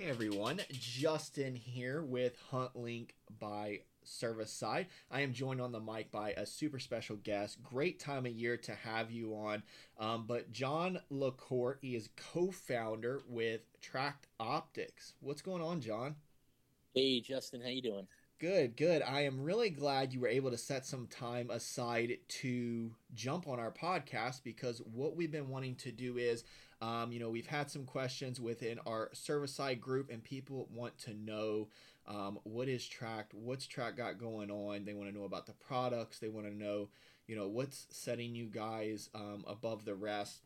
Hey everyone, Justin here with HuntLink by Service Side. I am joined on the mic by a super special guest. Great time of year to have you on. Um, but Jon LaCorte, he is co-founder with Tract Optics. What's going on, Jon? Hey Justin, how you doing? Good, good. I am really glad you were able to set some time aside to jump on our podcast because what we've been wanting to do is, um, you know, we've had some questions within our service side group, and people want to know um, what is Tract, what's Tract got going on. They want to know about the products. They want to know, you know, what's setting you guys um, above the rest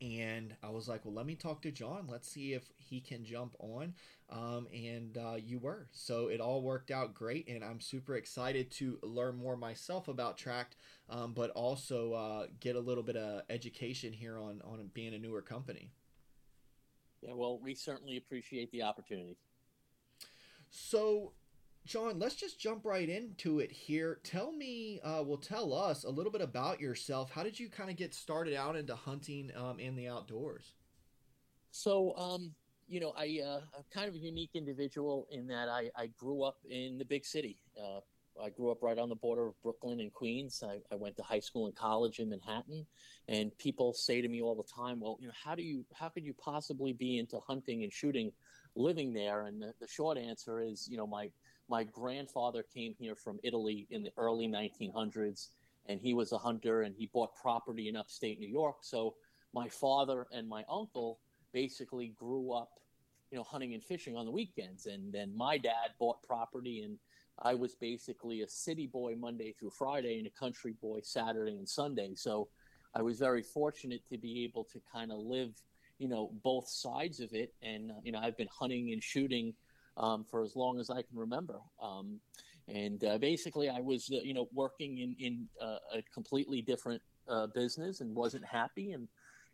and I was like, well, let me talk to Jon. Let's see if he can jump on. Um, and uh, you were. So it all worked out great. And I'm super excited to learn more myself about Tract, um, but also uh, get a little bit of education here on, on being a newer company. Yeah, well, we certainly appreciate the opportunity. So Jon, let's just jump right into it here. Tell me, uh, well, tell us a little bit about yourself. How did you kind of get started out into hunting um, in the outdoors? So, um, you know, I, uh, I'm kind of a unique individual in that I, I grew up in the big city. Uh, I grew up right on the border of Brooklyn and Queens. I, I, went to high school and college in Manhattan, and people say to me all the time, "Well, you know, how do you, how could you possibly be into hunting and shooting, living there?" And the, the short answer is, you know, my my grandfather came here from Italy in the early 1900s, and he was a hunter and he bought property in upstate New York. So my father and my uncle basically grew up, you know, hunting and fishing on the weekends. And then my dad bought property, and I was basically a city boy Monday through Friday and a country boy Saturday and Sunday. So I was very fortunate to be able to kind of live, you know, both sides of it. And, uh, you know, I've been hunting and shooting um, for as long as I can remember. Um, and uh, basically, I was uh, you know working in in uh, a completely different uh, business and wasn't happy, and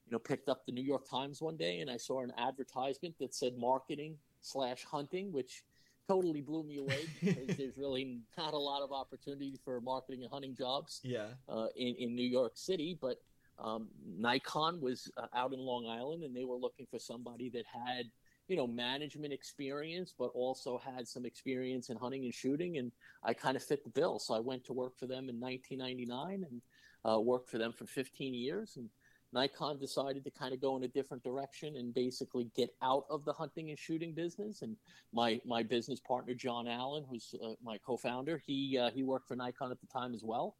you know picked up the New York Times one day and I saw an advertisement that said marketing slash hunting, which totally blew me away because there's really not a lot of opportunity for marketing and hunting jobs yeah. Uh, in in New York City, but um, Nikon was uh, out in Long Island, and they were looking for somebody that had you know, management experience, but also had some experience in hunting and shooting. And I kind of fit the bill. So I went to work for them in 1999 and uh, worked for them for 15 years. And Nikon decided to kind of go in a different direction and basically get out of the hunting and shooting business. And my my business partner John Allen, who's uh, my co-founder, he uh, he worked for Nikon at the time as well.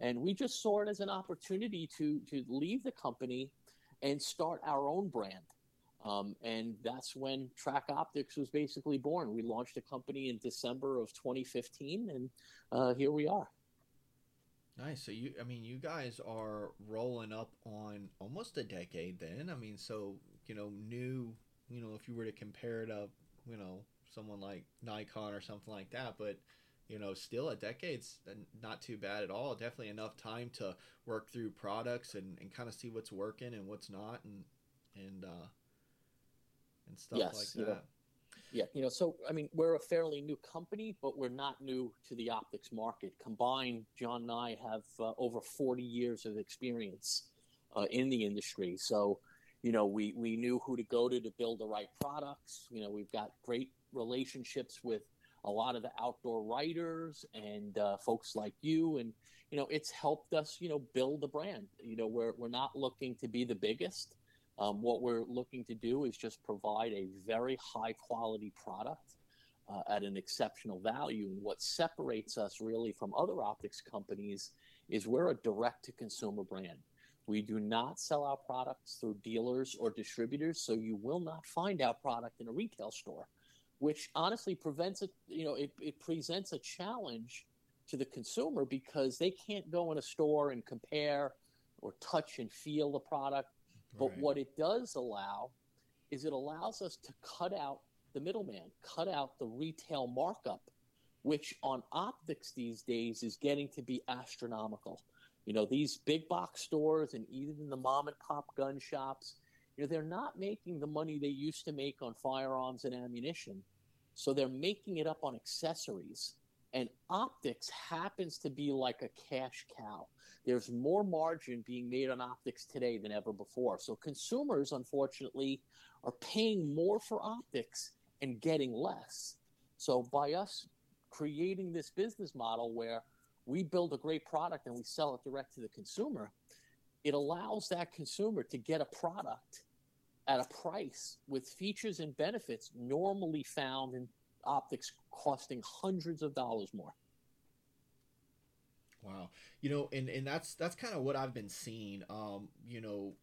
And we just saw it as an opportunity to to leave the company and start our own brand. Um, and that's when Tract Optics was basically born. We launched a company in December of 2015, and uh, here we are. Nice. So you, I mean, you guys are rolling up on almost a decade. Then, I mean, so you know, new. You know, if you were to compare it up, you know, someone like Nikon or something like that, but you know, still a decade's not too bad at all. Definitely enough time to work through products and, and kind of see what's working and what's not, and and uh, and stuff yes, like that. yeah, you know, so I mean, we're a fairly new company, but we're not new to the optics market. Combined, John and I have uh, over 40 years of experience uh, in the industry. So, you know, we, we knew who to go to to build the right products. You know, we've got great relationships with a lot of the outdoor writers and uh, folks like you. And, you know, it's helped us, you know, build the brand. You know, we're, we're not looking to be the biggest. Um, what we're looking to do is just provide a very high quality product uh, at an exceptional value. And what separates us really from other optics companies is we're a direct to consumer brand. We do not sell our products through dealers or distributors, so you will not find our product in a retail store, which honestly prevents it, you know, it, it presents a challenge to the consumer because they can't go in a store and compare or touch and feel the product but right. what it does allow is it allows us to cut out the middleman, cut out the retail markup, which on optics these days is getting to be astronomical. You know, these big box stores and even the mom and pop gun shops, you know, they're not making the money they used to make on firearms and ammunition. So they're making it up on accessories. And optics happens to be like a cash cow. There's more margin being made on optics today than ever before. So consumers, unfortunately, are paying more for optics and getting less. So by us creating this business model where we build a great product and we sell it direct to the consumer, it allows that consumer to get a product at a price with features and benefits normally found in optics costing hundreds of dollars more. Wow. You know, and, and that's that's kind of what I've been seeing. Um, you know,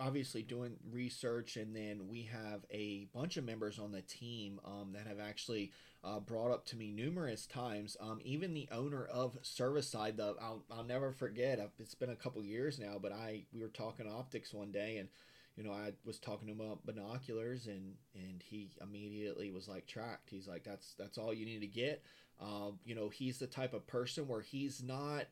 obviously doing research and then we have a bunch of members on the team um, that have actually uh, brought up to me numerous times um, even the owner of serviceside the I'll, I'll never forget it's been a couple years now but i we were talking optics one day and you know i was talking to him about binoculars and and he immediately was like Tract. He's like that's that's all you need to get. Um, you know he's the type of person where he's not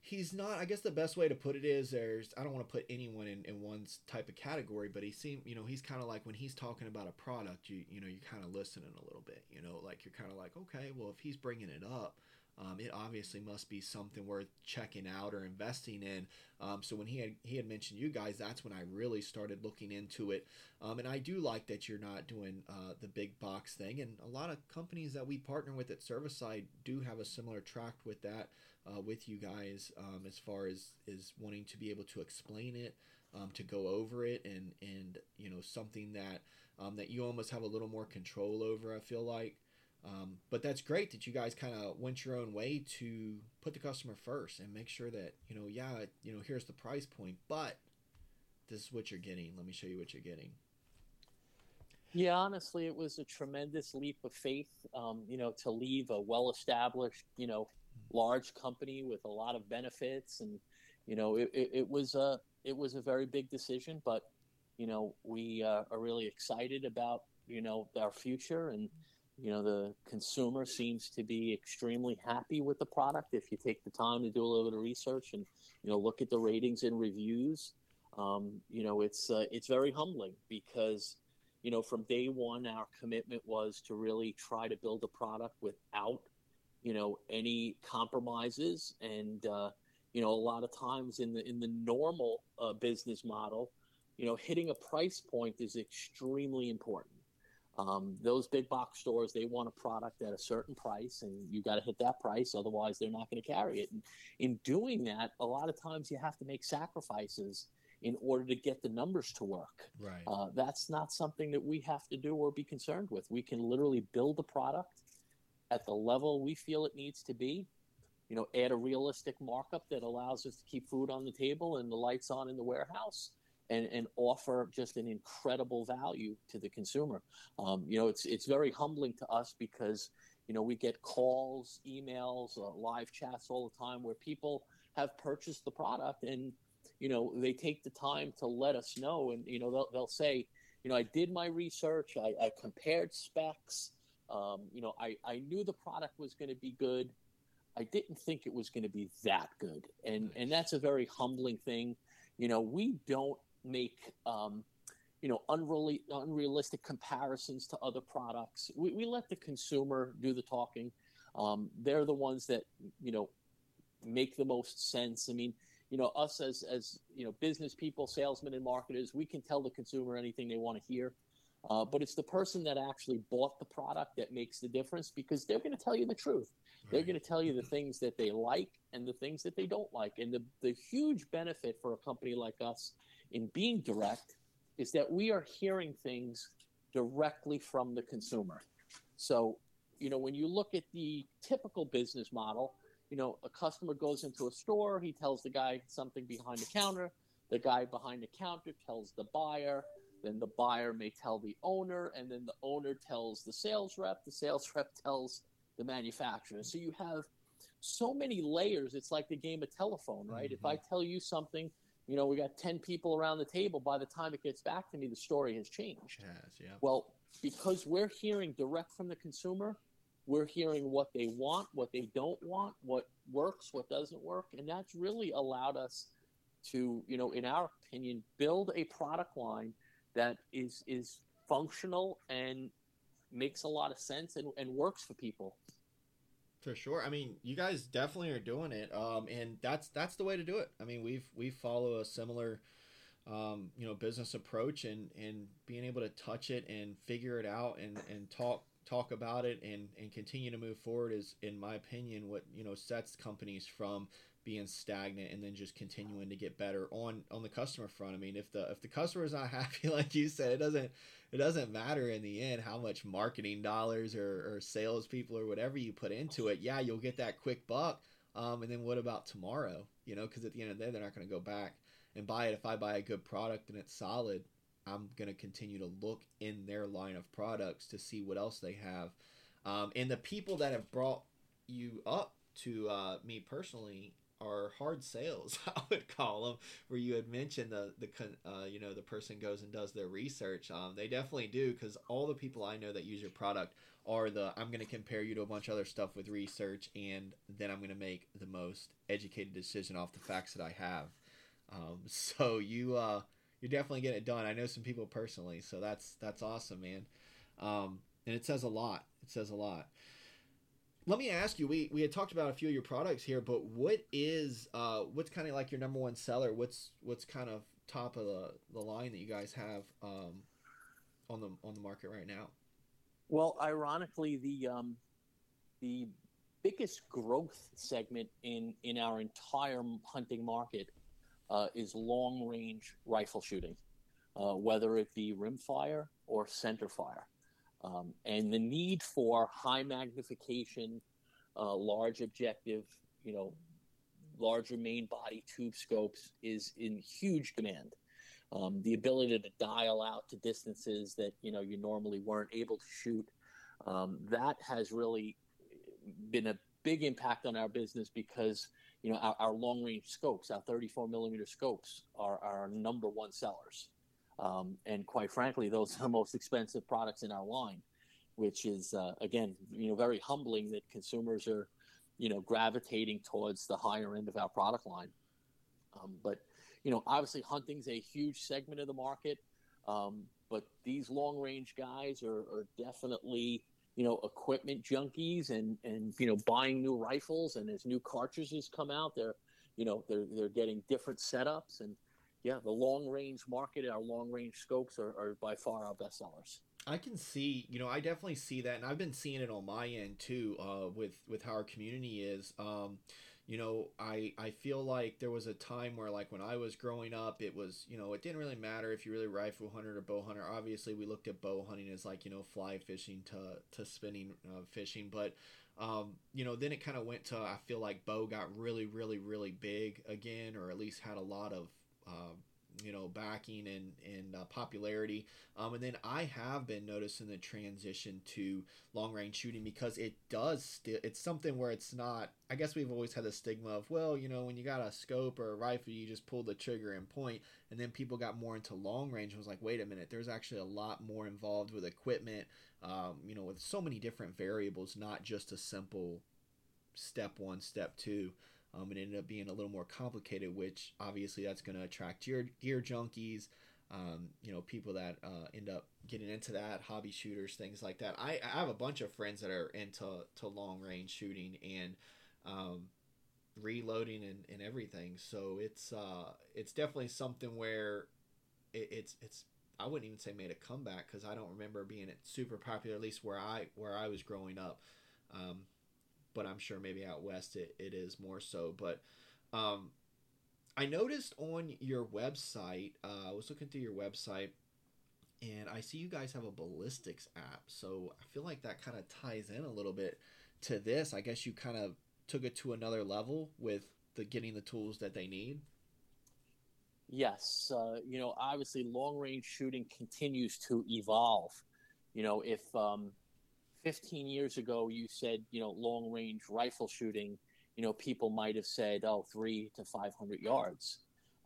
he's not i guess the best way to put it is there's i don't want to put anyone in, in one type of category but he seemed you know he's kind of like when he's talking about a product you you know you're kind of listening a little bit you know like you're kind of like okay well if he's bringing it up um, it obviously must be something worth checking out or investing in. Um, so when he had he had mentioned you guys, that's when I really started looking into it. Um, and I do like that you're not doing uh, the big box thing. And a lot of companies that we partner with at Serviceside do have a similar track with that uh, with you guys um, as far as is wanting to be able to explain it, um, to go over it, and and you know something that um, that you almost have a little more control over. I feel like. Um, but that's great that you guys kind of went your own way to put the customer first and make sure that you know yeah you know here's the price point but this is what you're getting. Let me show you what you're getting. Yeah honestly it was a tremendous leap of faith um, you know to leave a well established you know large company with a lot of benefits, and you know, it, it, it was a it was a very big decision, but you know, we uh, are really excited about you know our future and you know the consumer seems to be extremely happy with the product. If you take the time to do a little bit of research and you know look at the ratings and reviews um, you know it's uh, it's very humbling because you know from day one our commitment was to really try to build a product without you know any compromises. And uh, you know a lot of times in the in the normal uh, business model you know hitting a price point is extremely important um, those big box stores they want a product at a certain price and you got to hit that price otherwise they're not going to carry it and in doing that a lot of times you have to make sacrifices in order to get the numbers to work right uh, that's not something that we have to do or be concerned with we can literally build a product at the level we feel it needs to be. You know, add a realistic markup that allows us to keep food on the table and the lights on in the warehouse. And, and offer just an incredible value to the consumer. Um, you know, it's it's very humbling to us because you know we get calls, emails, uh, live chats all the time where people have purchased the product and you know they take the time to let us know and you know they'll, they'll say you know i did my research i, I compared specs um, you know, I, I knew the product was going to be good. I didn't think it was going to be that good, and nice. and that's a very humbling thing. You know, we don't make um, you know unreal, unrealistic comparisons to other products. We, we let the consumer do the talking. Um, they're the ones that you know make the most sense. I mean, you know, us as as you know business people, salesmen, and marketers, we can tell the consumer anything they want to hear. Uh, but it's the person that actually bought the product that makes the difference because they're going to tell you the truth. Right. They're going to tell you the things that they like and the things that they don't like. And the, the huge benefit for a company like us in being direct is that we are hearing things directly from the consumer. So, you know, when you look at the typical business model, you know, a customer goes into a store, he tells the guy something behind the counter, the guy behind the counter tells the buyer, then the buyer may tell the owner, and then the owner tells the sales rep. The sales rep tells the manufacturer. So you have so many layers. It's like the game of telephone, right? Mm-hmm. If I tell you something, you know, we got 10 people around the table. By the time it gets back to me, the story has changed. Yes, yeah. Well, because we're hearing direct from the consumer, we're hearing what they want, what they don't want, what works, what doesn't work. And that's really allowed us to, you know, in our opinion, build a product line – that is is functional and makes a lot of sense and, and works for people. For sure. I mean, you guys definitely are doing it. Um, and that's that's the way to do it. I mean, we've we follow a similar um, you know business approach and and being able to touch it and figure it out and and talk talk about it and and continue to move forward is in my opinion what you know sets companies from being stagnant and then just continuing to get better on on the customer front. I mean, if the if the customer is not happy, like you said, it doesn't it doesn't matter in the end how much marketing dollars or, or salespeople or whatever you put into it. Yeah, you'll get that quick buck. Um, and then what about tomorrow? You know, because at the end of the day, they're not going to go back and buy it. If I buy a good product and it's solid, I'm going to continue to look in their line of products to see what else they have. Um, and the people that have brought you up to uh, me personally are hard sales i would call them where you had mentioned the the uh, you know the person goes and does their research um, they definitely do because all the people i know that use your product are the i'm going to compare you to a bunch of other stuff with research and then i'm going to make the most educated decision off the facts that i have. Um, so you uh, you're definitely getting it done. I know some people personally so that's that's awesome man. Um, and it says a lot. It says a lot let me ask you we, we had talked about a few of your products here but what is uh, what's kind of like your number one seller? What's what's kind of top of the, the line that you guys have um, on the on the market right now? Well ironically the um, the biggest growth segment in in our entire hunting market uh, is long range rifle shooting uh, whether it be rimfire or center fire um, and the need for high magnification, uh, large objective, you know, larger main body tube scopes is in huge demand. Um, the ability to dial out to distances that you know you normally weren't able to shoot, um, that has really been a big impact on our business because you know our, our long range scopes, our 34 millimeter scopes, are our number one sellers. Um, and quite frankly, those are the most expensive products in our line, which is uh, again, you know, very humbling that consumers are, you know, gravitating towards the higher end of our product line. Um, but you know, obviously, hunting's a huge segment of the market. Um, but these long range guys are, are, definitely you know equipment junkies and and you know buying new rifles and as new cartridges come out they're you know they're they're getting different setups and yeah, the long range market, our long range scopes are, are by far our best sellers. I can see, you know, I definitely see that, and I've been seeing it on my end too, uh, with with how our community is. Um, you know, I I feel like there was a time where, like, when I was growing up, it was, you know, it didn't really matter if you really rifle hunter or bow hunter. Obviously, we looked at bow hunting as like, you know, fly fishing to to spinning uh, fishing, but um, you know, then it kind of went to I feel like bow got really, really, really big again, or at least had a lot of you know backing and and uh, popularity. Um, and then i have been noticing the transition to long range shooting because it does still it's something where it's not i guess we've always had the stigma of well you know when you got a scope or a rifle you just pull the trigger and point. And then people got more into long range and was like wait a minute there's actually a lot more involved with equipment um, you know with so many different variables not just a simple step one step two um, it ended up being a little more complicated, which obviously that's going to attract gear, gear junkies, um, you know, people that uh, end up getting into that, hobby shooters, things like that. I, I have a bunch of friends that are into to long range shooting and um, reloading and, and everything. So it's uh, it's definitely something where it, it's it's I wouldn't even say made a comeback because I don't remember being super popular at least where I where I was growing up. Um, but I'm sure maybe out west it, it is more so. But um, I noticed on your website, uh, I was looking through your website, and I see you guys have a ballistics app. So I feel like that kind of ties in a little bit to this. I guess you kind of took it to another level with the getting the tools that they need. Yes, uh, you know, obviously, long range shooting continues to evolve. You know, if um, 15 years ago you said you know long range rifle shooting you know people might have said oh three to 500 yards.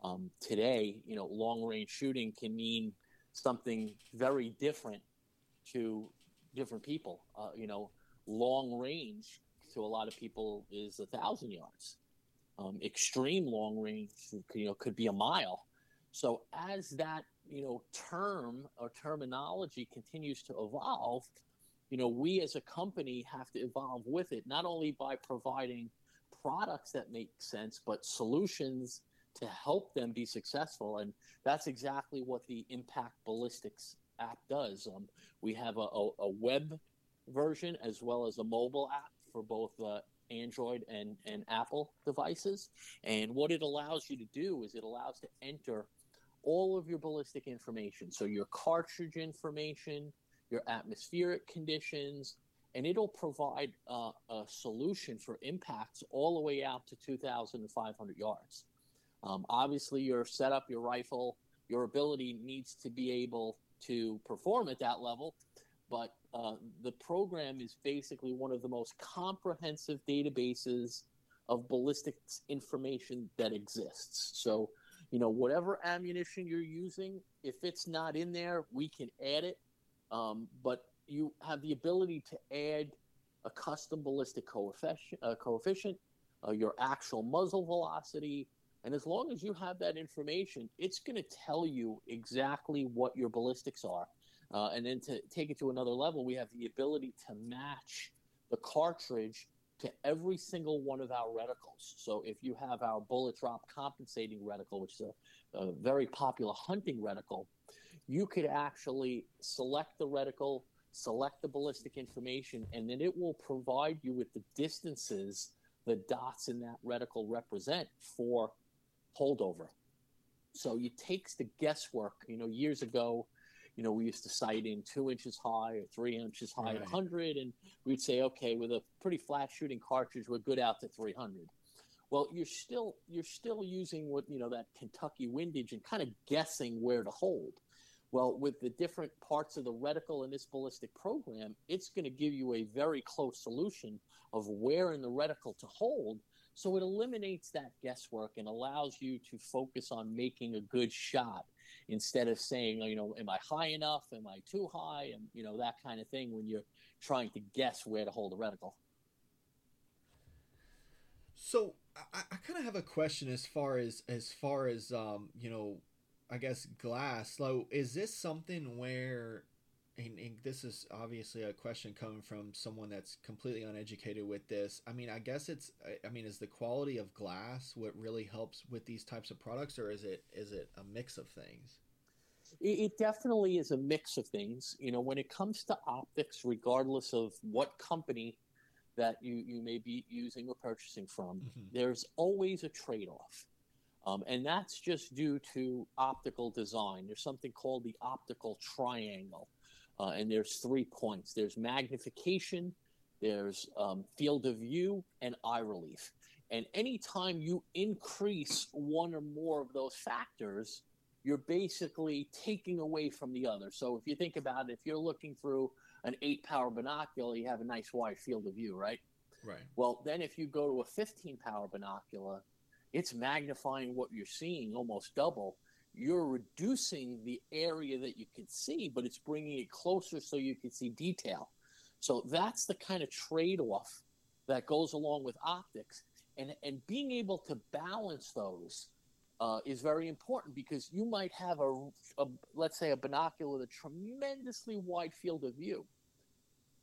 Um, today you know long range shooting can mean something very different to different people. Uh, you know long range to a lot of people is a thousand yards. Um, extreme long range you know could be a mile. So as that you know term or terminology continues to evolve you know, we as a company have to evolve with it, not only by providing products that make sense, but solutions to help them be successful. And that's exactly what the Impact Ballistics app does. Um, we have a, a, a, web version as well as a mobile app for both uh, Android and, and Apple devices. And what it allows you to do is it allows to enter all of your ballistic information. So your cartridge information, your atmospheric conditions, and it'll provide uh, a solution for impacts all the way out to 2,500 yards. Um, obviously, your setup, your rifle, your ability needs to be able to perform at that level, but uh, the program is basically one of the most comprehensive databases of ballistics information that exists. So, you know, whatever ammunition you're using, if it's not in there, we can add it. Um, but you have the ability to add a custom ballistic coefficient, uh, coefficient uh, your actual muzzle velocity, and as long as you have that information, it's going to tell you exactly what your ballistics are. Uh, and then to take it to another level, we have the ability to match the cartridge to every single one of our reticles. So if you have our bullet drop compensating reticle, which is a, a very popular hunting reticle, you could actually select the reticle, select the ballistic information, and then it will provide you with the distances the dots in that reticle represent for holdover. So it takes the guesswork. You know, years ago, you know, we used to sight in two inches high or three inches high right. at 100, and we'd say, okay, with a pretty flat shooting cartridge, we're good out to 300. Well, you're still you're still using what you know that Kentucky windage and kind of guessing where to hold. Well, with the different parts of the reticle in this ballistic program, it's going to give you a very close solution of where in the reticle to hold. So it eliminates that guesswork and allows you to focus on making a good shot instead of saying, you know, am I high enough? Am I too high? And, you know, that kind of thing when you're trying to guess where to hold the reticle. So I, I kind of have a question as far as as far as um, you know I guess glass. So is this something where and, and, this is obviously a question coming from someone that's completely uneducated with this. I mean, I guess it's. I mean, is the quality of glass what really helps with these types of products, or is it is it a mix of things? It definitely is a mix of things. You know, when it comes to optics, regardless of what company that you you may be using or purchasing from, mm-hmm. there's always a trade off. Um, and that's just due to optical design. There's something called the optical triangle, uh, and there's three points there's magnification, there's um, field of view, and eye relief. And anytime you increase one or more of those factors, you're basically taking away from the other. So if you think about it, if you're looking through an eight power binocular, you have a nice wide field of view, right? Right. Well, then if you go to a 15 power binocular, it's magnifying what you're seeing almost double. You're reducing the area that you can see, but it's bringing it closer so you can see detail. So that's the kind of trade off that goes along with optics. And, and being able to balance those uh, is very important because you might have a, a, let's say, a binocular with a tremendously wide field of view,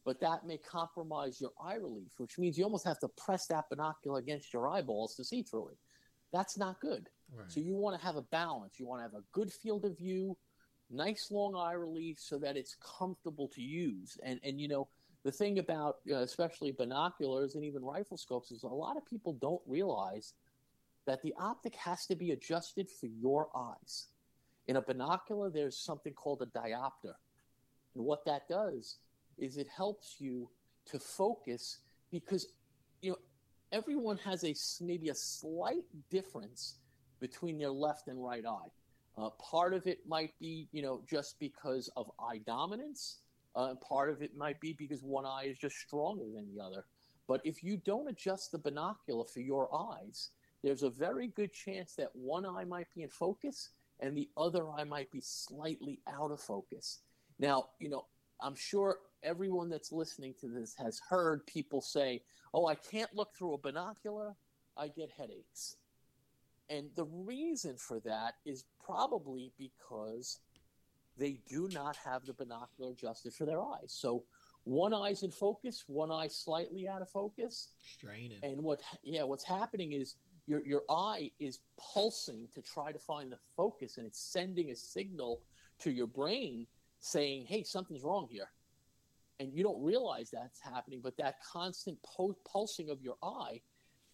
but that may compromise your eye relief, which means you almost have to press that binocular against your eyeballs to see through it. That's not good. Right. So you want to have a balance. You want to have a good field of view, nice long eye relief, so that it's comfortable to use. And and you know the thing about uh, especially binoculars and even rifle scopes is a lot of people don't realize that the optic has to be adjusted for your eyes. In a binocular, there's something called a diopter. And what that does is it helps you to focus because you know everyone has a maybe a slight difference between their left and right eye. Uh, part of it might be, you know, just because of eye dominance. Uh, part of it might be because one eye is just stronger than the other. But if you don't adjust the binocular for your eyes, there's a very good chance that one eye might be in focus and the other eye might be slightly out of focus. Now, you know, I'm sure everyone that's listening to this has heard people say, oh, I can't look through a binocular, I get headaches. And the reason for that is probably because they do not have the binocular adjusted for their eyes. So one eye's in focus, one eye slightly out of focus. Straining. And what yeah, what's happening is your your eye is pulsing to try to find the focus, and it's sending a signal to your brain saying, "Hey, something's wrong here." And you don't realize that's happening, but that constant pulsing of your eye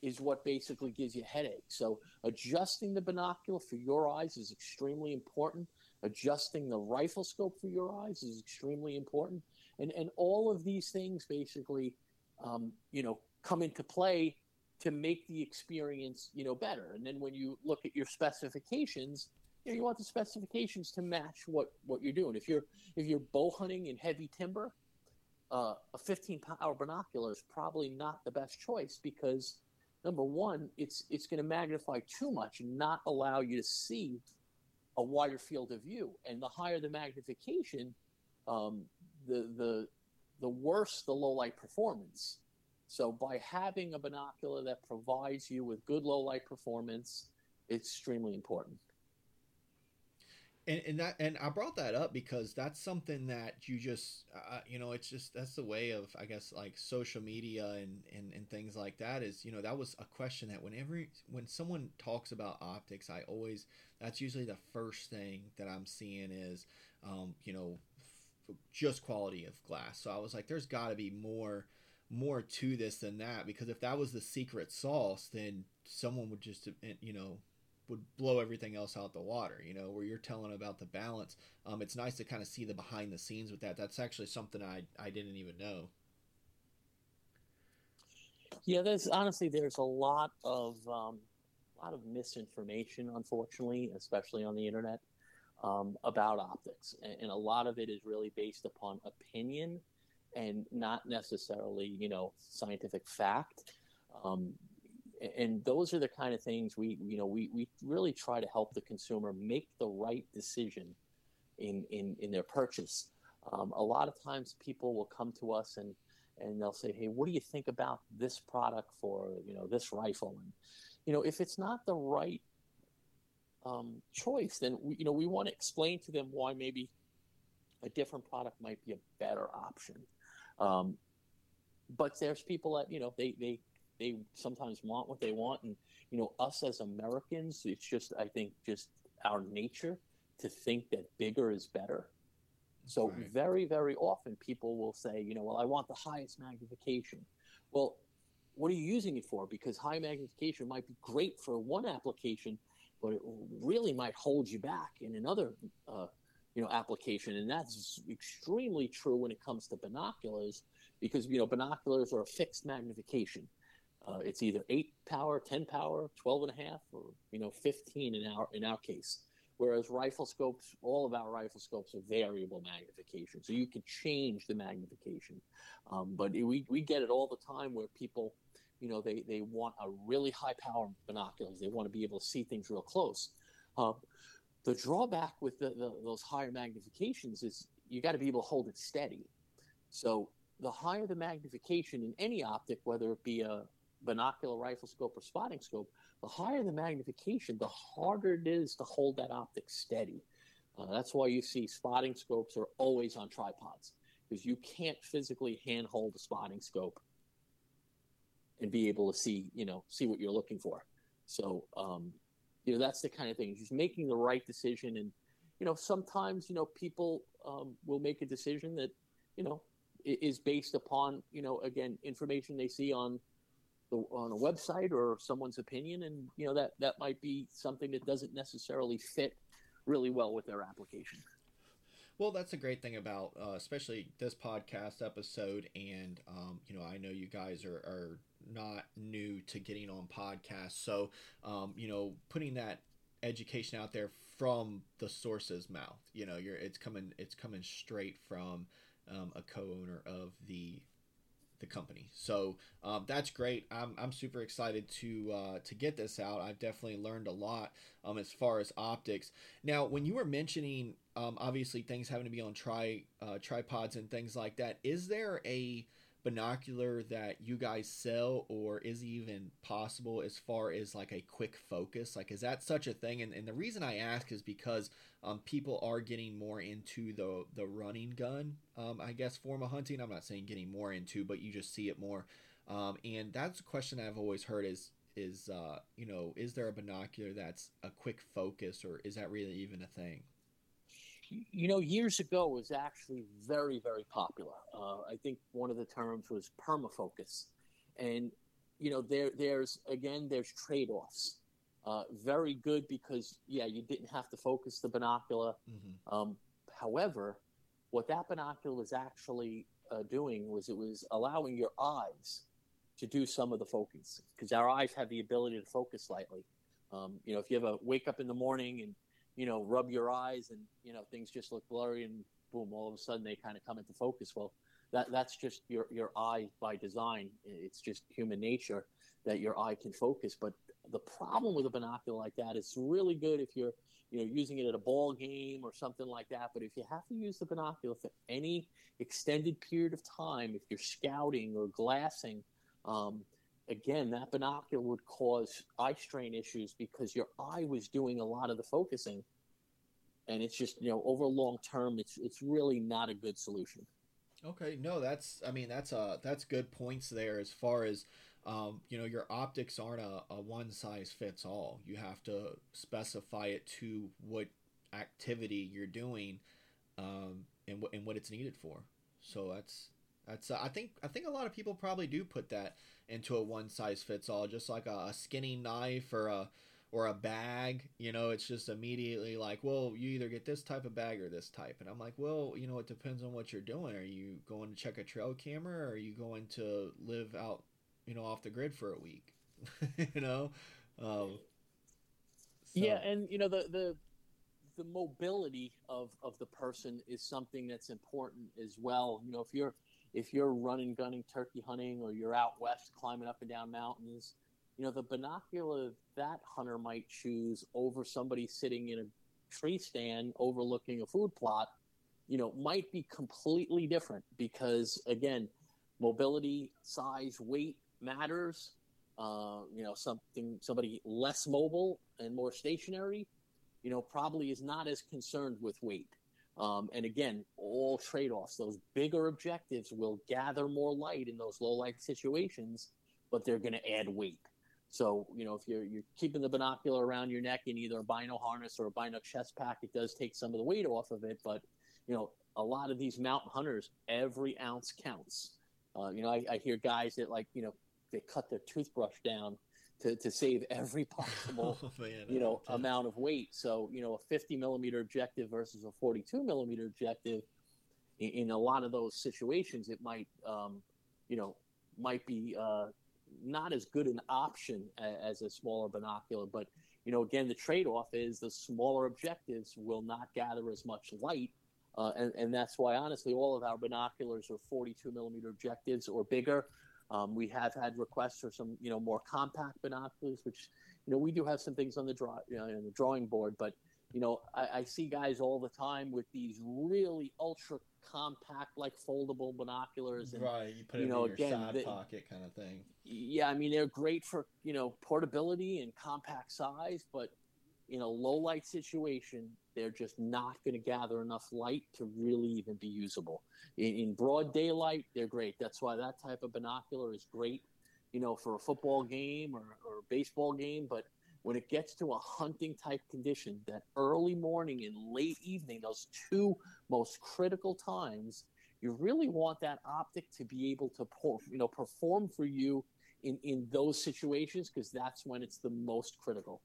is what basically gives you headache. So adjusting the binocular for your eyes is extremely important. Adjusting the rifle scope for your eyes is extremely important. And and all of these things basically, um, you know, come into play to make the experience, you know, better. And then when you look at your specifications, you know, you want the specifications to match what what you're doing. If you're if you're bow hunting in heavy timber, uh, a 15 power binocular is probably not the best choice because number one, it's it's going to magnify too much and not allow you to see a wider field of view. And the higher the magnification, um, the the the worse the low light performance. So by having a binocular that provides you with good low light performance, it's extremely important and, and that and I brought that up because that's something that you just uh, you know it's just that's the way of I guess like social media and, and and things like that is you know that was a question that whenever when someone talks about optics I always that's usually the first thing that I'm seeing is um, you know f- just quality of glass. So I was like there's got to be more more to this than that because if that was the secret sauce then someone would just you know would blow everything else out the water you know where you're telling about the balance. Um, it's nice to kind of see the behind the scenes with that. That's actually something i i didn't even know. Yeah there's honestly there's a lot of um, a lot of misinformation unfortunately especially on the internet um, about optics. And, and a lot of it is really based upon opinion and not necessarily you know scientific fact. Um, and those are the kind of things we you know we, we really try to help the consumer make the right decision in in, in their purchase. Um, a lot of times people will come to us and and they'll say hey what do you think about this product for you know this rifle? And you know if it's not the right um, choice then we, you know we want to explain to them why maybe a different product might be a better option. Um, but there's people that you know they they they sometimes want what they want. And you know us as americans it's just i think just our nature to think that bigger is better. So right. very very often people will say you know well i want the highest magnification. Well what are you using it for? Because high magnification might be great for one application but it really might hold you back in another uh, you know application. And that's extremely true when it comes to binoculars because you know binoculars are a fixed magnification uh, it's either eight power, 10 power, 12 and a half, or, you know, 15 in our, in our case. Whereas rifle scopes, all of our rifle scopes are variable magnification. So you can change the magnification. Um, but we, we get it all the time where people, you know, they, they want a really high power binoculars. They want to be able to see things real close. Um, the drawback with the, the, those higher magnifications is you got to be able to hold it steady. So the higher the magnification in any optic, whether it be a, binocular rifle scope or spotting scope, the higher the magnification, the harder it is to hold that optic steady. Uh, that's why you see spotting scopes are always on tripods because you can't physically handhold a spotting scope and be able to see, you know, see what you're looking for. So, um, you know, that's the kind of thing. Just making the right decision, and you know, sometimes you know people um, will make a decision that you know is based upon you know again information they see on on a website or someone's opinion, and you know that that might be something that doesn't necessarily fit really well with their application. Well, that's a great thing about, uh, especially this podcast episode, and um, you know, I know you guys are, are not new to getting on podcasts, so um, you know, putting that education out there from the source's mouth, you know, you're it's coming it's coming straight from um, a co-owner of the the company. So um, that's great. I'm, I'm super excited to uh, to get this out. I've definitely learned a lot um, as far as optics. Now, when you were mentioning um, obviously things having to be on tri uh, tripods and things like that, is there a binocular that you guys sell or is even possible as far as like a quick focus? Like is that such a thing? And, and the reason i ask is because um, people are getting more into the the running gun um, i guess form of hunting. I'm not saying getting more into but you just see it more. Um, and that's a question i've always heard is is uh, you know is there a binocular that's a quick focus or is that really even a thing? You know, years ago was actually very very popular. Uh, I think one of the terms was permafocus, and you know there there's again there's trade offs. Uh, very good because yeah you didn't have to focus the binocular. Mm-hmm. Um, however, what that binocular was actually uh, doing was it was allowing your eyes to do some of the focus because our eyes have the ability to focus slightly. Um, you know, if you have a wake up in the morning and you know rub your eyes and you know things just look blurry and boom, all of a sudden they kind of come into focus. Well, that that's just your your eye by design. It's just human nature that your eye can focus. But the problem with a binocular like that, it's really good if you're you know using it at a ball game or something like that. But if you have to use the binocular for any extended period of time, if you're scouting or glassing um, again, that binocular would cause eye strain issues because your eye was doing a lot of the focusing, and it's just you know over long term, it's it's really not a good solution. Okay, no, that's I mean that's uh that's good points there as far as um, you know your optics aren't a, a one size fits all. You have to specify it to what activity you're doing um, and what and what it's needed for. So that's that's uh, I think I think a lot of people probably do put that into a one size fits all, just like a, a skinning knife or a or a bag. You know, it's just immediately like, well, you either get this type of bag or this type, and I'm like, well, you know, it depends on what you're doing. Are you going to check a trail camera, or are you going to live out, you know, off the grid for a week? you know. Um, so. Yeah, and you know the the the mobility of of the person is something that's important as well. You know, if you're if you're running, gunning, turkey hunting, or you're out west climbing up and down mountains, you know, the binocular that hunter might choose over somebody sitting in a tree stand overlooking a food plot, you know, might be completely different because, again, mobility, size, weight matters. Uh, you know, something somebody less mobile and more stationary, you know, probably is not as concerned with weight. Um, and again, all trade offs. Those bigger objectives will gather more light in those low light situations, but they're going to add weight. So, you know, if you're, you're keeping the binocular around your neck in either a bino harness or a bino chest pack, it does take some of the weight off of it. But, you know, a lot of these mountain hunters, every ounce counts. Uh, you know, I, I hear guys that like, you know, they cut their toothbrush down to, to save every possible oh, man, you know amount of weight. So you know a 50 millimeter objective versus a 42 millimeter objective. In, in a lot of those situations, it might um, you know might be uh, not as good an option as, as a smaller binocular. But you know again, the trade off is the smaller objectives will not gather as much light. Uh, and, and that's why, honestly, all of our binoculars are 42 millimeter objectives or bigger. Um, we have had requests for some, you know, more compact binoculars, which, you know, we do have some things on the draw, you know, the drawing board. But, you know, I, I see guys all the time with these really ultra compact, like foldable binoculars. And, right, you put it you know, in your again, side the, pocket kind of thing. Yeah, I mean they're great for you know portability and compact size, but in a low light situation, they're just not going to gather enough light to really even be usable. In, in, broad daylight, they're great. That's why that type of binocular is great, you know, for a football game or, or a baseball game. But when it gets to a hunting type condition, that early morning and late evening, those two most critical times, you really want that optic to be able to, you know, perform for you in, in those situations because that's when it's the most critical.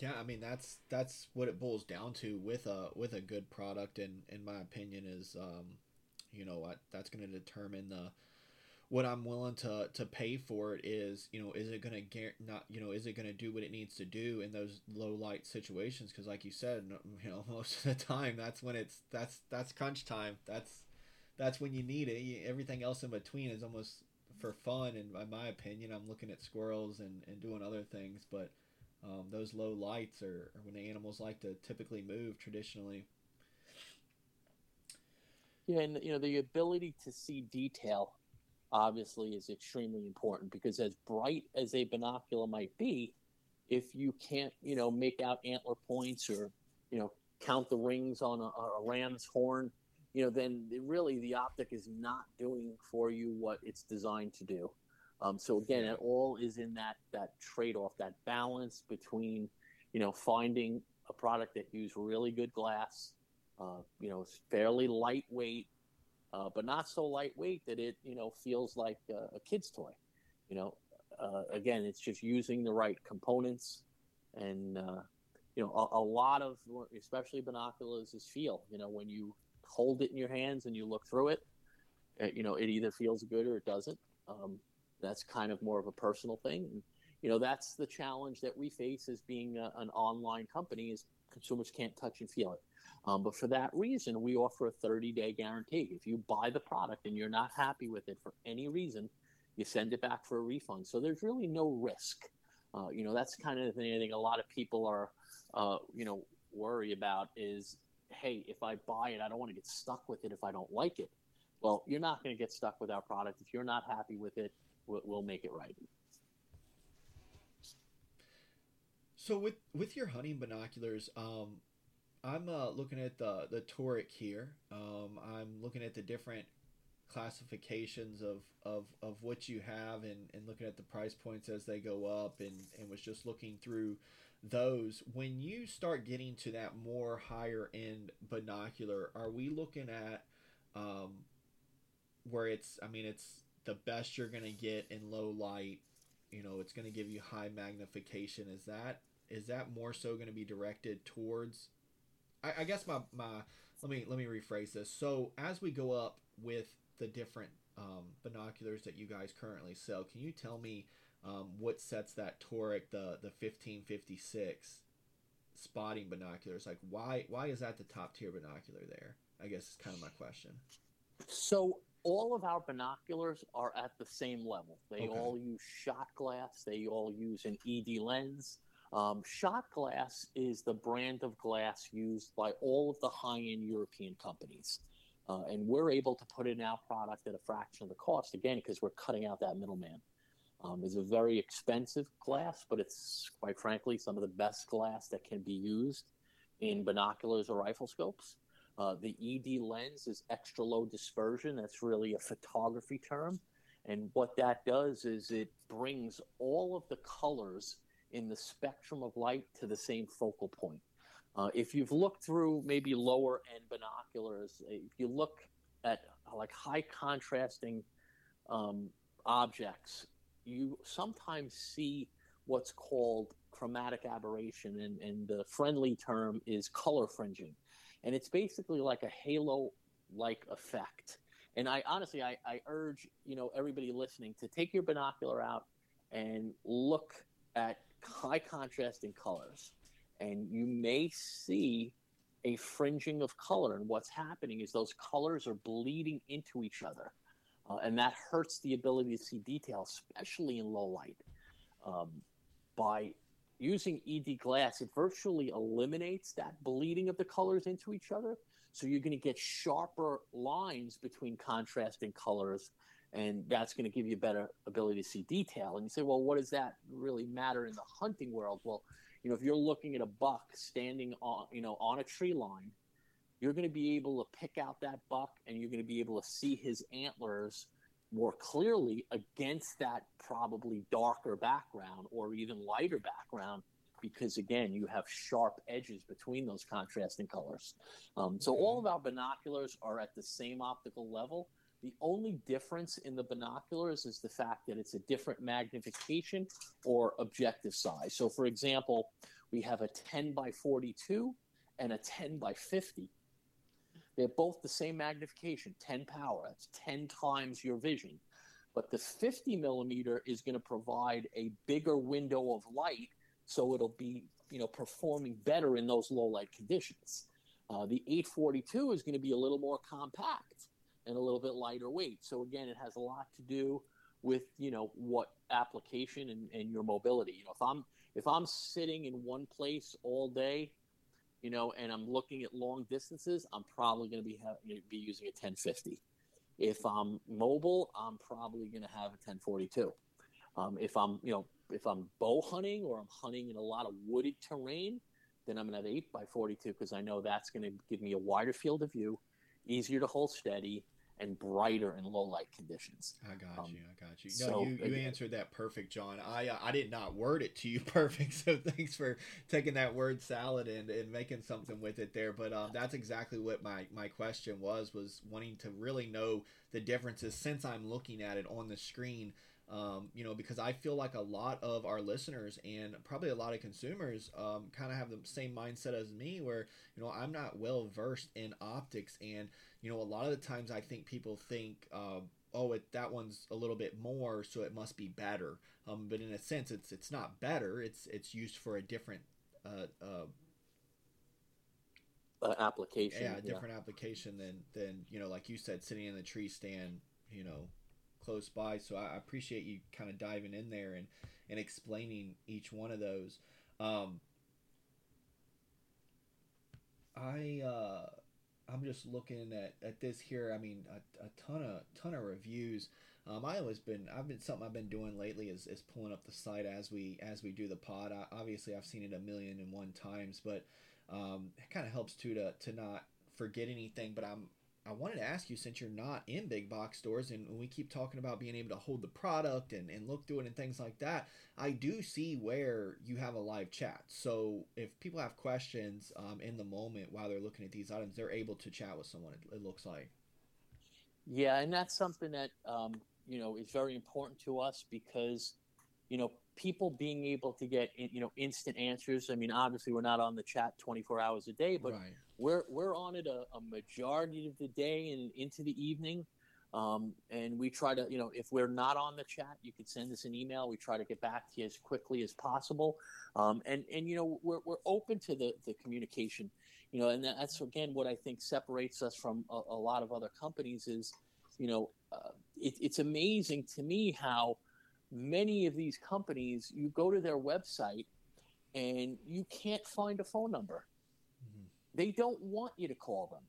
Yeah, I mean that's that's what it boils down to with a with a good product, and in my opinion is, um, you know what that's going to determine the what I'm willing to to pay for it is you know is it going to not you know is it going to do what it needs to do in those low light situations? Because like you said you know most of the time that's when it's that's that's crunch time. That's that's when you need it. Everything else in between is almost for fun and in my opinion I'm looking at squirrels and and doing other things but um, those low lights are, are when the animals like to typically move traditionally. Yeah, and you know the ability to see detail obviously is extremely important because as bright as a binocular might be, if you can't you know make out antler points or you know count the rings on a, a ram's horn, you know then really the optic is not doing for you what it's designed to do. Um, so again, it all is in that that trade off, that balance between, you know, finding a product that uses really good glass, uh, you know, it's fairly lightweight, uh, but not so lightweight that it, you know, feels like a, a kid's toy. You know, uh, again, it's just using the right components, and uh, you know, a, a, lot of, especially binoculars, is feel. You know, when you hold it in your hands and you look through it, it uh, you know, it either feels good or it doesn't. Um, that's kind of more of a personal thing. And, you know, that's the challenge that we face as being a, an online company is consumers can't touch and feel it. Um, but for that reason, we offer a 30 day guarantee. If you buy the product and you're not happy with it for any reason, you send it back for a refund. So there's really no risk. Uh, you know, that's kind of the thing I think a lot of people are, uh, you know, worry about is, hey, if I buy it, I don't want to get stuck with it if I don't like it. Well, you're not going to get stuck with our product. If you're not happy with it, we'll, we'll make it right. So with with your hunting binoculars, um, I'm uh, looking at the the toric here. Um, I'm looking at the different classifications of, of, of what you have and, and looking at the price points as they go up and, and was just looking through those. When you start getting to that more higher end binocular, are we looking at um, where it's, I mean, it's the best you're going to get in low light? You know, it's going to give you high magnification. Is that is that more so going to be directed towards? I, I guess my, my let me let me rephrase this. So as we go up with the different um, binoculars that you guys currently sell, can you tell me um, what sets that toric the the 1556 spotting binoculars? Like why why is that the top tier binocular there? I guess is kind of my question. So all of our binoculars are at the same level. They okay. all use Schott glass. They all use an ED lens. Um, Schott glass is the brand of glass used by all of the high-end European companies. Uh, and we're able to put in our product at a fraction of the cost, again, because we're cutting out that middleman. Um, it's a very expensive glass, but it's quite frankly some of the best glass that can be used in binoculars or rifle scopes. Uh, the ED lens is extra low dispersion. That's really a photography term. And what that does is it brings all of the colors in the spectrum of light to the same focal point. Uh, if you've looked through maybe lower end binoculars, uh, if you look at like high contrasting um, objects, you sometimes see what's called chromatic aberration, and, and the friendly term is color fringing. And it's basically like a halo like effect. And I honestly, I, I urge you know everybody listening to take your binocular out and look at high contrasting colors and you may see a fringing of color. And what's happening is those colors are bleeding into each other. Uh, and that hurts the ability to see detail, especially in low light. Um, by using ED glass, it virtually eliminates that bleeding of the colors into each other. So you're going to get sharper lines between contrasting colors, and that's going to give you better ability to see detail. And you say, well, what does that really matter in the hunting world? Well, you know, if you're looking at a buck standing on, you know, on a tree line, you're going to be able to pick out that buck and you're going to be able to see his antlers more clearly against that probably darker background or even lighter background because again you have sharp edges between those contrasting colors um, so all of our binoculars are at the same optical level the only difference in the binoculars is the fact that it's a different magnification or objective size. So, for example, we have a 10 by 42 and a 10 by 50. They're both the same magnification, 10 power. That's 10 times your vision. But the 50 millimeter is going to provide a bigger window of light, so it'll be you know performing better in those low light conditions. Uh, the 842 is going to be a little more compact and a little bit lighter weight. So again, it has a lot to do with you know what application and, and your mobility. You know, if I'm if I'm sitting in one place all day, you know, and I'm looking at long distances, I'm probably going to be ha- be using a 1050. If I'm mobile, I'm probably going to have a 1042. Um, if I'm you know if I'm bow hunting or I'm hunting in a lot of wooded terrain, then I'm going to have 8 by 42 because I know that's going to give me a wider field of view, easier to hold steady, and brighter in low light conditions. I got um, you. I got you. No, so, you, you again, answered that perfect, Jon. I uh, I did not word it to you perfect, so thanks for taking that word salad and, and making something with it there. But um, that's exactly what my my question was was wanting to really know the differences since I'm looking at it on the screen. Um, you know, because I feel like a lot of our listeners and probably a lot of consumers um, kind of have the same mindset as me, where you know I'm not well versed in optics, and you know a lot of the times I think people think, uh, oh, it, that one's a little bit more, so it must be better. Um, but in a sense, it's it's not better. It's it's used for a different uh, uh, uh, application. Yeah, a different yeah. application than than you know, like you said, sitting in the tree stand, you know, close by. So I appreciate you kind of diving in there and and explaining each one of those. Um, I uh, I'm just looking at, at this here. I mean, a, a ton of ton of reviews. Um, I always been I've been something I've been doing lately is, is pulling up the site as we as we do the pod. I, obviously, I've seen it a million and one times, but um, it kind of helps too to to not forget anything. But I'm I wanted to ask you since you're not in big box stores and we keep talking about being able to hold the product and, and look through it and things like that, I do see where you have a live chat. So if people have questions um, in the moment while they're looking at these items, they're able to chat with someone, it, it looks like. Yeah, and that's something that, um, you know, is very important to us because, you know, people being able to get you know instant answers. I mean, obviously we're not on the chat 24 hours a day, but right. we're we're on it a, a, majority of the day and into the evening. Um, and we try to, you know, if we're not on the chat, you can send us an email. We try to get back to you as quickly as possible. Um, and and you know, we're we're open to the the communication. You know, and that's again what I think separates us from a, a lot of other companies is, you know, uh, it, it's amazing to me how many of these companies, you go to their website and you can't find a phone number. Mm-hmm. They don't want you to call them.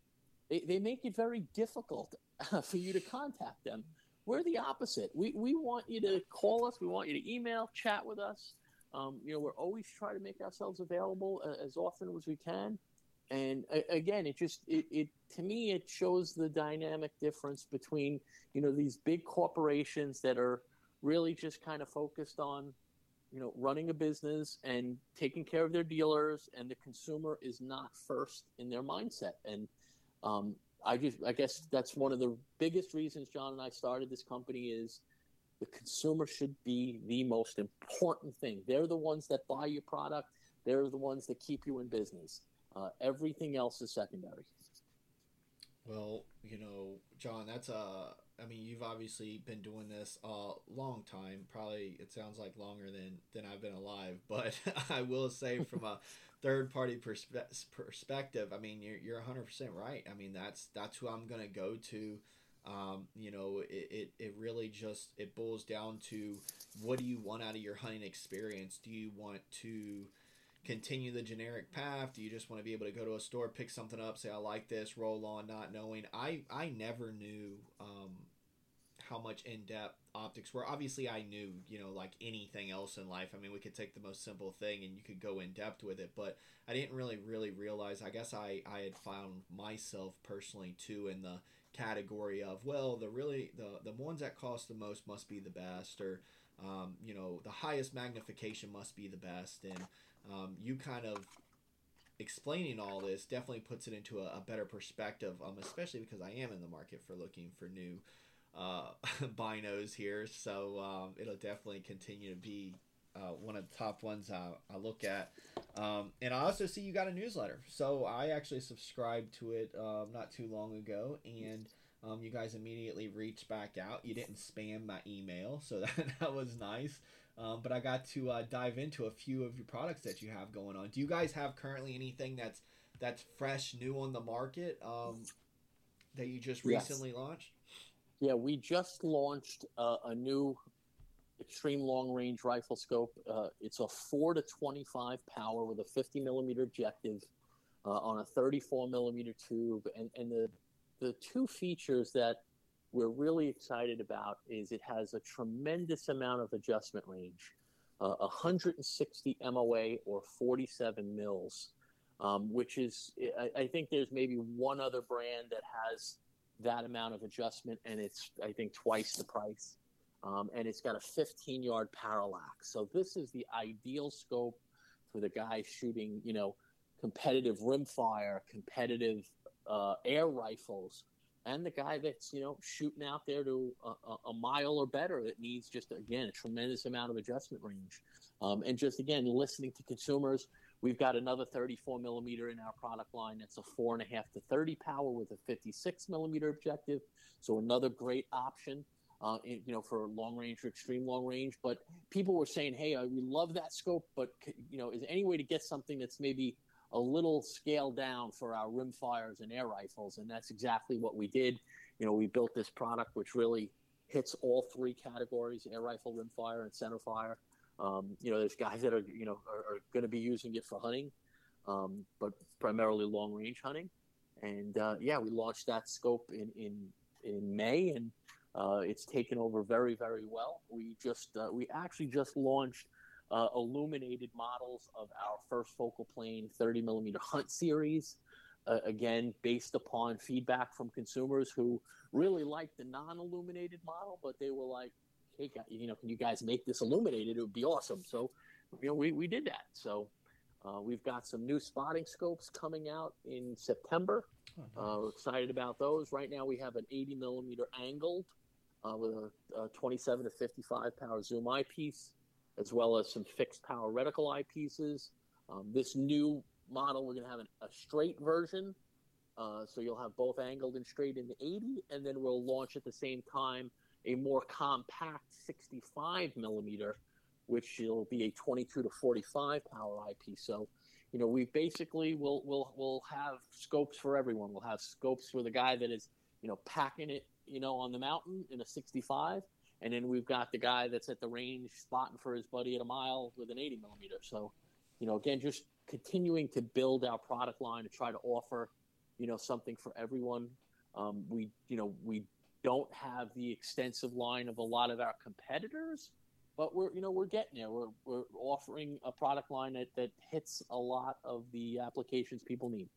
They, they make it very difficult for you to contact them. We're the opposite. We, we want you to call us. We want you to email, chat with us. Um, you know, we're always trying to make ourselves available uh, as often as we can. And again, it just it, it to me it shows the dynamic difference between you know these big corporations that are really just kind of focused on you know running a business and taking care of their dealers and the consumer is not first in their mindset. And um, i just i guess that's one of the biggest reasons john and i started this company is the consumer should be the most important thing. They're the ones that buy your product. They're the ones that keep you in business. Uh, everything else is secondary well you know Jon that's a I mean, you've obviously been doing this a long time. Probably it sounds like longer than than I've been alive. But I will say, from a third party perspe- perspective, I mean, you're you're 100 percent right. I mean, that's that's who I'm gonna go to. Um, you know, it, it, it really just it boils down to what do you want out of your hunting experience? Do you want to continue the generic path? Do you just want to be able to go to a store, pick something up, say I like this, roll on, not knowing? I I never knew um, how much in depth optics were. Obviously, I knew, you know, like anything else in life. I mean, we could take the most simple thing and you could go in depth with it, but I didn't really, really realize. I guess I, I had found myself personally too in the category of, well, the really, the, the ones that cost the most must be the best, or, um, you know, the highest magnification must be the best. And um, you kind of explaining all this definitely puts it into a, a better perspective, um, especially because I am in the market for looking for new uh, binos here, so um, it'll definitely continue to be uh, one of the top ones I, I look at. Um, and I also see you got a newsletter, so I actually subscribed to it uh, not too long ago, and um, you guys immediately reached back out. You didn't spam my email, so that, that was nice. Um, but I got to uh, dive into a few of your products that you have going on. Do you guys have currently anything that's that's fresh, new on the market um, that you just recently yes. launched? Yeah, we just launched uh, a new extreme long range rifle scope. Uh, it's a 4 to 25 power with a 50 millimeter objective uh, on a 34 millimeter tube. And, and the, the two features that we're really excited about is it has a tremendous amount of adjustment range. Uh, 160 MOA or 47 mils, um, which is, I, I, think there's maybe one other brand that has that amount of adjustment, and it's I think twice the price. Um, and it's got a 15 yard parallax. So this is the ideal scope for the guy shooting, you know, competitive rimfire, competitive uh, air rifles, and the guy that's you know shooting out there to a, a, mile or better that needs just again a tremendous amount of adjustment range, um, and just again listening to consumers. We've got another 34 millimeter in our product line. That's a four and a half to 30 power with a 56 millimeter objective. So another great option uh, you know, for long range or extreme long range. But people were saying, "Hey, uh, we love that scope, but you know, is there any way to get something that's maybe a little scaled down for our rimfires and air rifles?" And that's exactly what we did. You know, we built this product which really hits all three categories: air rifle, rimfire, and centerfire. Um, you know, there's guys that are you know are, are going to be using it for hunting, um, but primarily long range hunting. And uh, yeah, we launched that scope in in in May, and uh, it's taken over very, very well. We just uh, we actually just launched uh, illuminated models of our first focal plane 30 millimeter hunt series. Uh, again, based upon feedback from consumers who really liked the non-illuminated model, but they were like, "Hey, you know, can you guys make this illuminated? It would be awesome." So, you know, we we did that. So. Uh, we've got some new spotting scopes coming out in September. Oh, nice. uh, excited about those. Right now, we have an 80 millimeter angled uh, with a, a, 27 to 55 power zoom eyepiece, as well as some fixed power reticle eyepieces. Um, this new model, we're going to have an, a straight version. Uh, so you'll have both angled and straight in the 80, and then we'll launch at the same time a more compact 65 millimeter, which will be a 22 to 45 power eyepiece. So, you know, we basically will will will have scopes for everyone. We'll have scopes for the guy that is, you know, packing it you know, on the mountain in a 65. And then we've got the guy that's at the range spotting for his buddy at a mile with an 80 millimeter. So, you know, again, just continuing to build our product line to try to offer, you know, something for everyone. Um, we, you know, we don't have the extensive line of a lot of our competitors, but we're, you know, we're getting there. We're, we're offering a product line that, that hits a lot of the applications people need.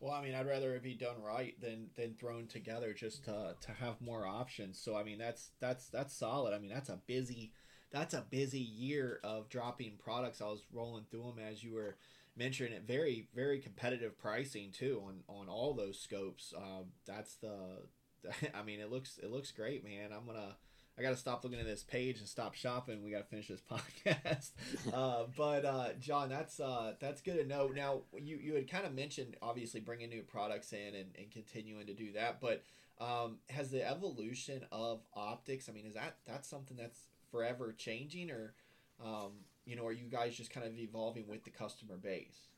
Well, I mean, I'd rather it be done right than than thrown together just to to have more options. So, I mean, that's that's that's solid. I mean, that's a busy that's a busy year of dropping products. I was rolling through them as you were mentioning it. Very very competitive pricing too on on all those scopes. Um, that's the I mean, it looks it looks great, man. I'm gonna I got to stop looking at this page and stop shopping. We got to finish this podcast. uh, but uh, Jon, that's uh, that's good to know. Now, you you had kind of mentioned obviously bringing new products in and, and continuing to do that, but um, has the evolution of optics? I mean, is that that's something that's forever changing, or um, you know, are you guys just kind of evolving with the customer base?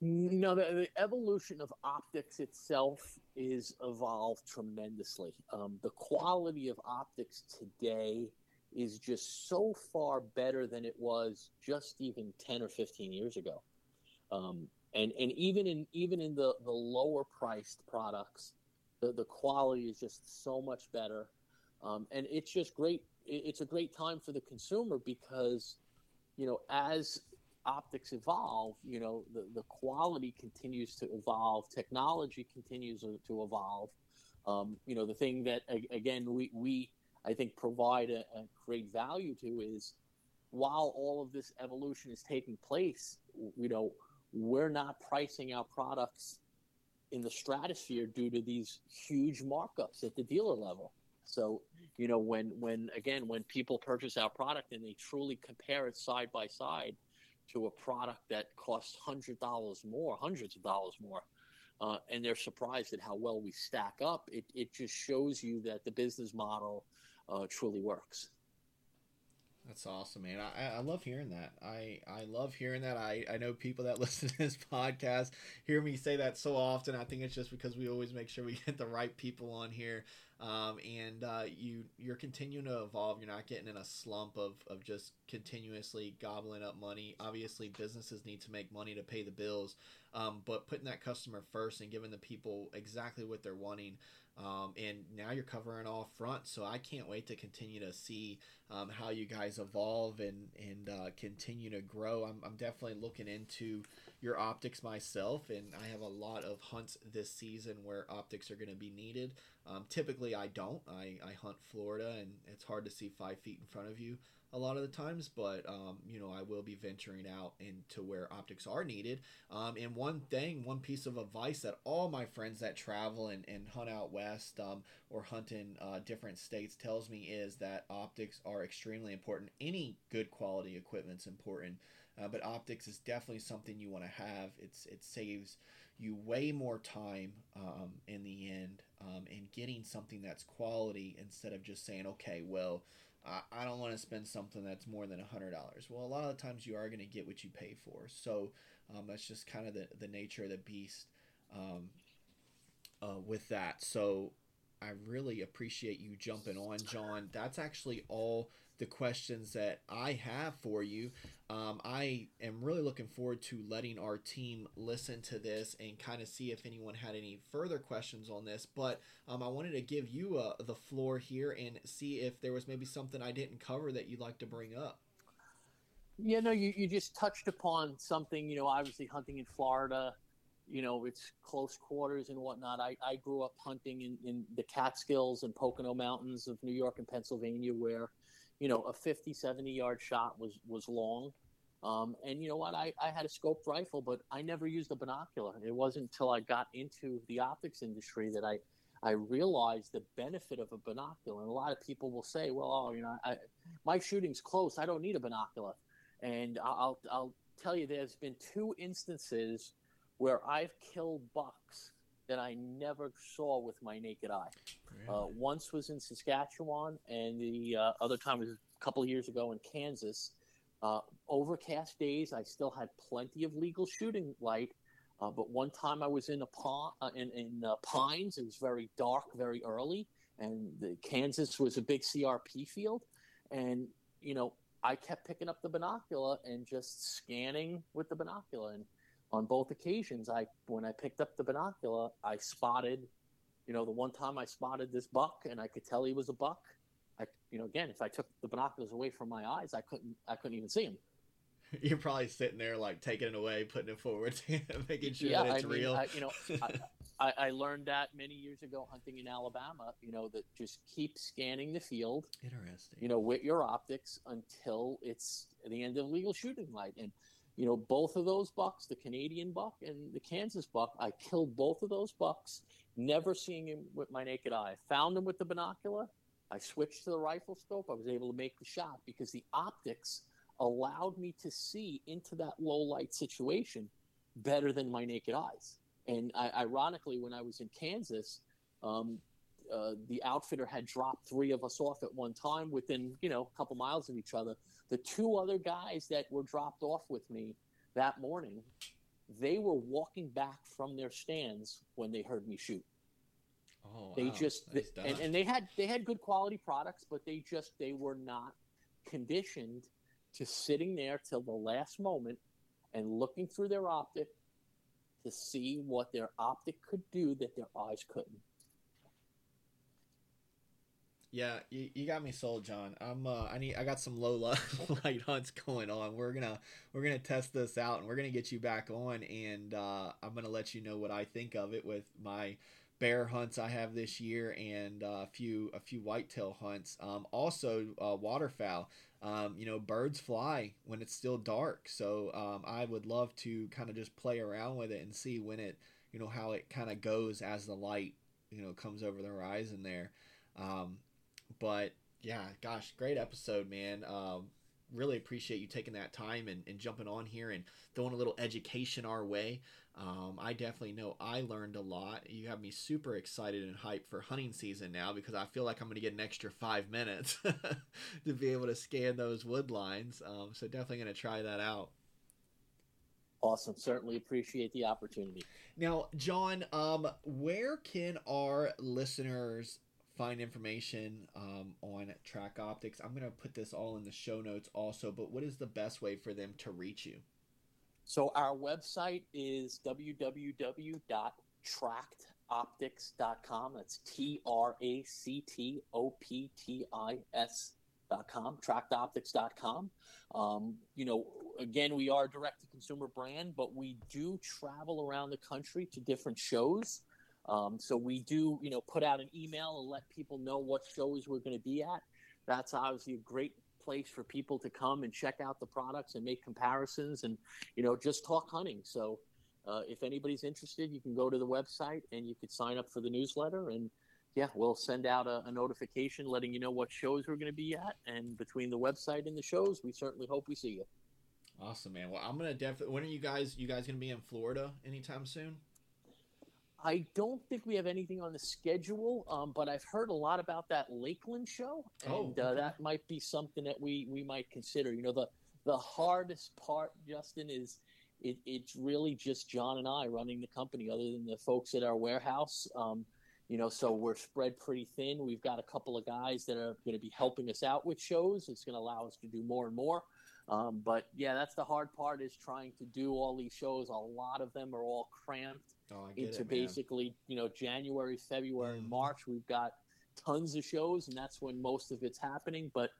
No, the, the, evolution of optics itself is evolved tremendously. Um, the quality of optics today is just so far better than it was just even 10 or 15 years ago. Um, and, and even in even in the, the lower priced products, the, the quality is just so much better. Um, and it's just great. It's a great time for the consumer because, you know, as optics evolve, you know, the, the quality continues to evolve, technology continues to, evolve. Um, you know, the thing that, again, we, we I think, provide a, a, great value to is while all of this evolution is taking place, you know, we're not pricing our products in the stratosphere due to these huge markups at the dealer level. So, you know, when when again when people purchase our product and they truly compare it side by side, to a product that costs hundred dollars more, hundreds of dollars more, uh, and they're surprised at how well we stack up. It it just shows you that the business model uh, truly works. That's awesome, man. I, I love hearing that. I, I love hearing that. I, I know people that listen to this podcast hear me say that so often. I think it's just because we always make sure we get the right people on here um, and uh, you you're continuing to evolve. You're not getting in a slump of, of just continuously gobbling up money. Obviously, businesses need to make money to pay the bills, um, but putting that customer first and giving the people exactly what they're wanting. Um, and now you're covering all front, so I can't wait to continue to see um, how you guys evolve and and uh, continue to grow. I'm, I'm definitely looking into your optics myself, and I have a lot of hunts this season where optics are going to be needed. Um, typically, I don't. I, I hunt Florida, and it's hard to see five feet in front of you a lot of the times, but um, you know I will be venturing out into where optics are needed. Um, and one thing, one piece of advice that all my friends that travel and, and hunt out west um, or hunt in uh, different states tells me is that optics are extremely important. Any good quality equipment's important, uh, but optics is definitely something you want to have. It's it saves you way more time um, in the end um, in getting something that's quality instead of just saying, okay, well I, don't want to spend something that's more than hundred dollars. Well, a lot of the times you are going to get what you pay for. So um, that's just kind of the, the nature of the beast um, uh, with that. So I really appreciate you jumping on, Jon. That's actually all the questions that I have for you. Um, I am really looking forward to letting our team listen to this and kind of see if anyone had any further questions on this. But um, I wanted to give you uh, the floor here and see if there was maybe something I didn't cover that you'd like to bring up. Yeah, no, you, you just touched upon something, you know, obviously hunting in Florida, you know, it's close quarters and whatnot. I, I grew up hunting in, in the Catskills and Pocono Mountains of New York and Pennsylvania where – you know, a 50, 70 yard shot was, was long. Um, and you know what? I, I had a scoped rifle, but I never used a binocular. It wasn't until I got into the optics industry that I, I realized the benefit of a binocular. And a lot of people will say, well, oh, you know, I, my shooting's close. I don't need a binocular. And I'll, I'll tell you, there's been two instances where I've killed bucks that I never saw with my naked eye. Really? Uh, once was in Saskatchewan, and the uh, other time was a couple of years ago in Kansas. Uh, overcast days, I still had plenty of legal shooting light, uh, but one time I was in a pond, uh, in, in uh, Pines. It was very dark, very early, and the, Kansas was a big CRP field, and you know I kept picking up the binocular and just scanning with the binocular and on both occasions, I when I picked up the binocular, I spotted, you know, the one time I spotted this buck, and I could tell he was a buck. I, you know, again, if I took the binoculars away from my eyes, I couldn't, I couldn't even see him. You're probably sitting there like taking it away, putting it forward, making sure yeah, that it's I mean, real. I, you know, I, I, learned that many years ago hunting in Alabama. You know, that just keep scanning the field. Interesting. You know, with your optics until it's the end of legal shooting light, and you know, both of those bucks, the Canadian buck and the Kansas buck, I killed both of those bucks, never seeing him with my naked eye. Found him with the binocular. I switched to the rifle scope. I was able to make the shot because the optics allowed me to see into that low light situation better than my naked eyes. And I, ironically, when I was in Kansas, um, uh, the outfitter had dropped three of us off at one time within you know a couple miles of each other. The two other guys that were dropped off with me that morning they were walking back from their stands when they heard me shoot. Oh they wow. just nice and, and they had they had good quality products but they just they were not conditioned to sitting there till the last moment and looking through their optic to see what their optic could do that their eyes couldn't yeah, you, you got me sold, Jon. I'm uh, I need I got some low light hunts going on. We're gonna we're gonna test this out, and we're gonna get you back on, and uh, I'm gonna let you know what I think of it with my bear hunts I have this year, and uh, a few a few whitetail hunts. Um, also uh, waterfowl. Um, you know, birds fly when it's still dark, so um, I would love to kind of just play around with it and see when it, you know, how it kind of goes as the light, you know, comes over the horizon there. Um, but yeah, gosh, great episode, man. Um, really appreciate you taking that time and, and jumping on here and throwing a little education our way. Um, I definitely know I learned a lot. You have me super excited and hyped for hunting season now because I feel like I'm going to get an extra five minutes to be able to scan those wood lines. Um, so definitely going to try that out. Awesome. Certainly appreciate the opportunity. Now, Jon, um, where can our listeners find information um, on Tract Optics. I'm going to put this all in the show notes also, but what is the best way for them to reach you? So our website is www.tractoptics.com. That's T R A C T O P T I S.com, tractoptics.com. Um, you know, again, we are a direct to consumer brand, but we do travel around the country to different shows. Um, so we do, you know, put out an email and let people know what shows we're going to be at. That's obviously a great place for people to come and check out the products and make comparisons and, you know, just talk hunting. So uh, if anybody's interested, you can go to the website and you could sign up for the newsletter and yeah, we'll send out a, a, notification letting you know what shows we're going to be at. And between the website and the shows, we certainly hope we see you. Awesome, man. Well, I'm gonna definitely. When are you guys? You guys gonna be in Florida anytime soon? I don't think we have anything on the schedule, um, but I've heard a lot about that Lakeland show, oh, and oh, okay. uh, that might be something that we we might consider. You know, the the hardest part, Justin, is it, it's really just John and I running the company, other than the folks at our warehouse. Um, you know, so we're spread pretty thin. We've got a couple of guys that are going to be helping us out with shows. It's going to allow us to do more and more. Um, but yeah, that's the hard part is trying to do all these shows. A lot of them are all cramped oh, into it, basically, you know, January, February, mm. March. We've got tons of shows, and that's when most of it's happening. But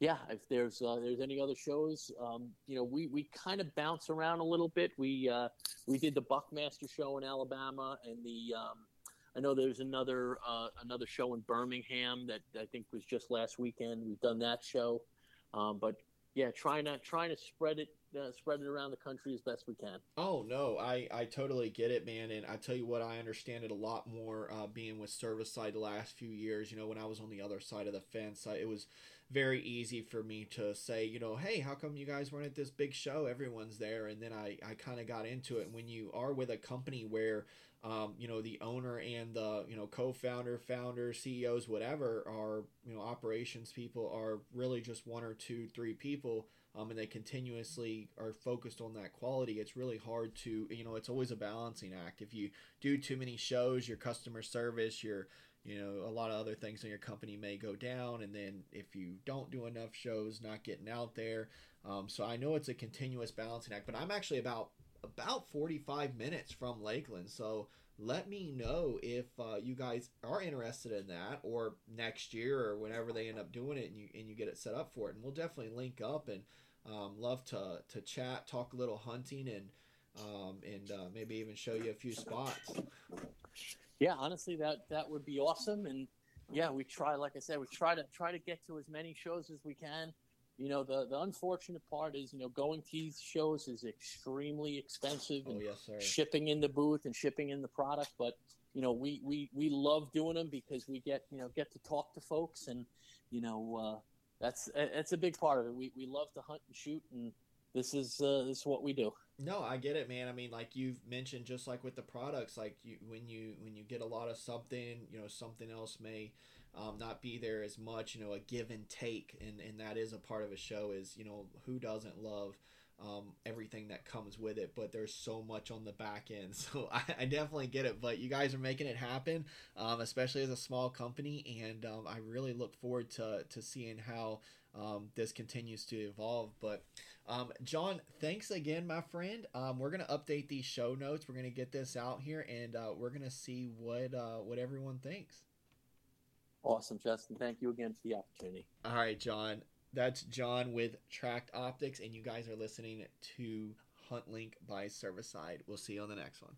yeah, if there's uh, there's any other shows, um, you know, we, we kind of bounce around a little bit. We uh, we did the Buckmaster show in Alabama, and the um, I know there's another uh, another show in Birmingham that I think was just last weekend. We've done that show, um, but yeah, trying to trying to spread it uh, spread it around the country as best we can. Oh no, I I totally get it, man. And I tell you what, I understand it a lot more uh, being with service side the last few years. You know, when I was on the other side of the fence, I, it was very easy for me to say, you know, hey, how come you guys weren't at this big show? Everyone's there, and then I I kind of got into it. When you are with a company where um, you know the owner and the you know co-founder founder ceos whatever are you know operations people are really just one or two three people um, and they continuously are focused on that quality it's really hard to you know it's always a balancing act if you do too many shows your customer service your you know a lot of other things in your company may go down and then if you don't do enough shows not getting out there um, so i know it's a continuous balancing act but i'm actually about about 45 minutes from Lakeland. So let me know if uh, you guys are interested in that or next year or whenever they end up doing it and you, and you get it set up for it. And we'll definitely link up and um, love to, to chat, talk a little hunting and um, and uh, maybe even show you a few spots. Yeah, honestly, that that would be awesome. And yeah, we try, like I said, we try to try to get to as many shows as we can you know the the unfortunate part is you know going to these shows is extremely expensive oh, and yes, shipping in the booth and shipping in the product. But you know we we we love doing them because we get you know get to talk to folks and you know uh, that's that's a big part of it. We we love to hunt and shoot and this is uh, this is what we do. No i get it man. I mean like you've mentioned just like with the products like you when you when you get a lot of something you know something else may um, not be there as much, you know, a give and take, and and that is a part of a show. Is you know who doesn't love um, everything that comes with it, but there's so much on the back end. So I, I definitely get it. But you guys are making it happen, um, especially as a small company, and um, I really look forward to to seeing how um, this continues to evolve. But um, Jon, thanks again, my friend. Um, we're gonna update these show notes. We're gonna get this out here, and uh, we're gonna see what uh, what everyone thinks. Awesome, Justin. Thank you again for the opportunity. All right, Jon. That's Jon with Tract Optics, and you guys are listening to HuntLink by Serviceside. We'll see you on the next one.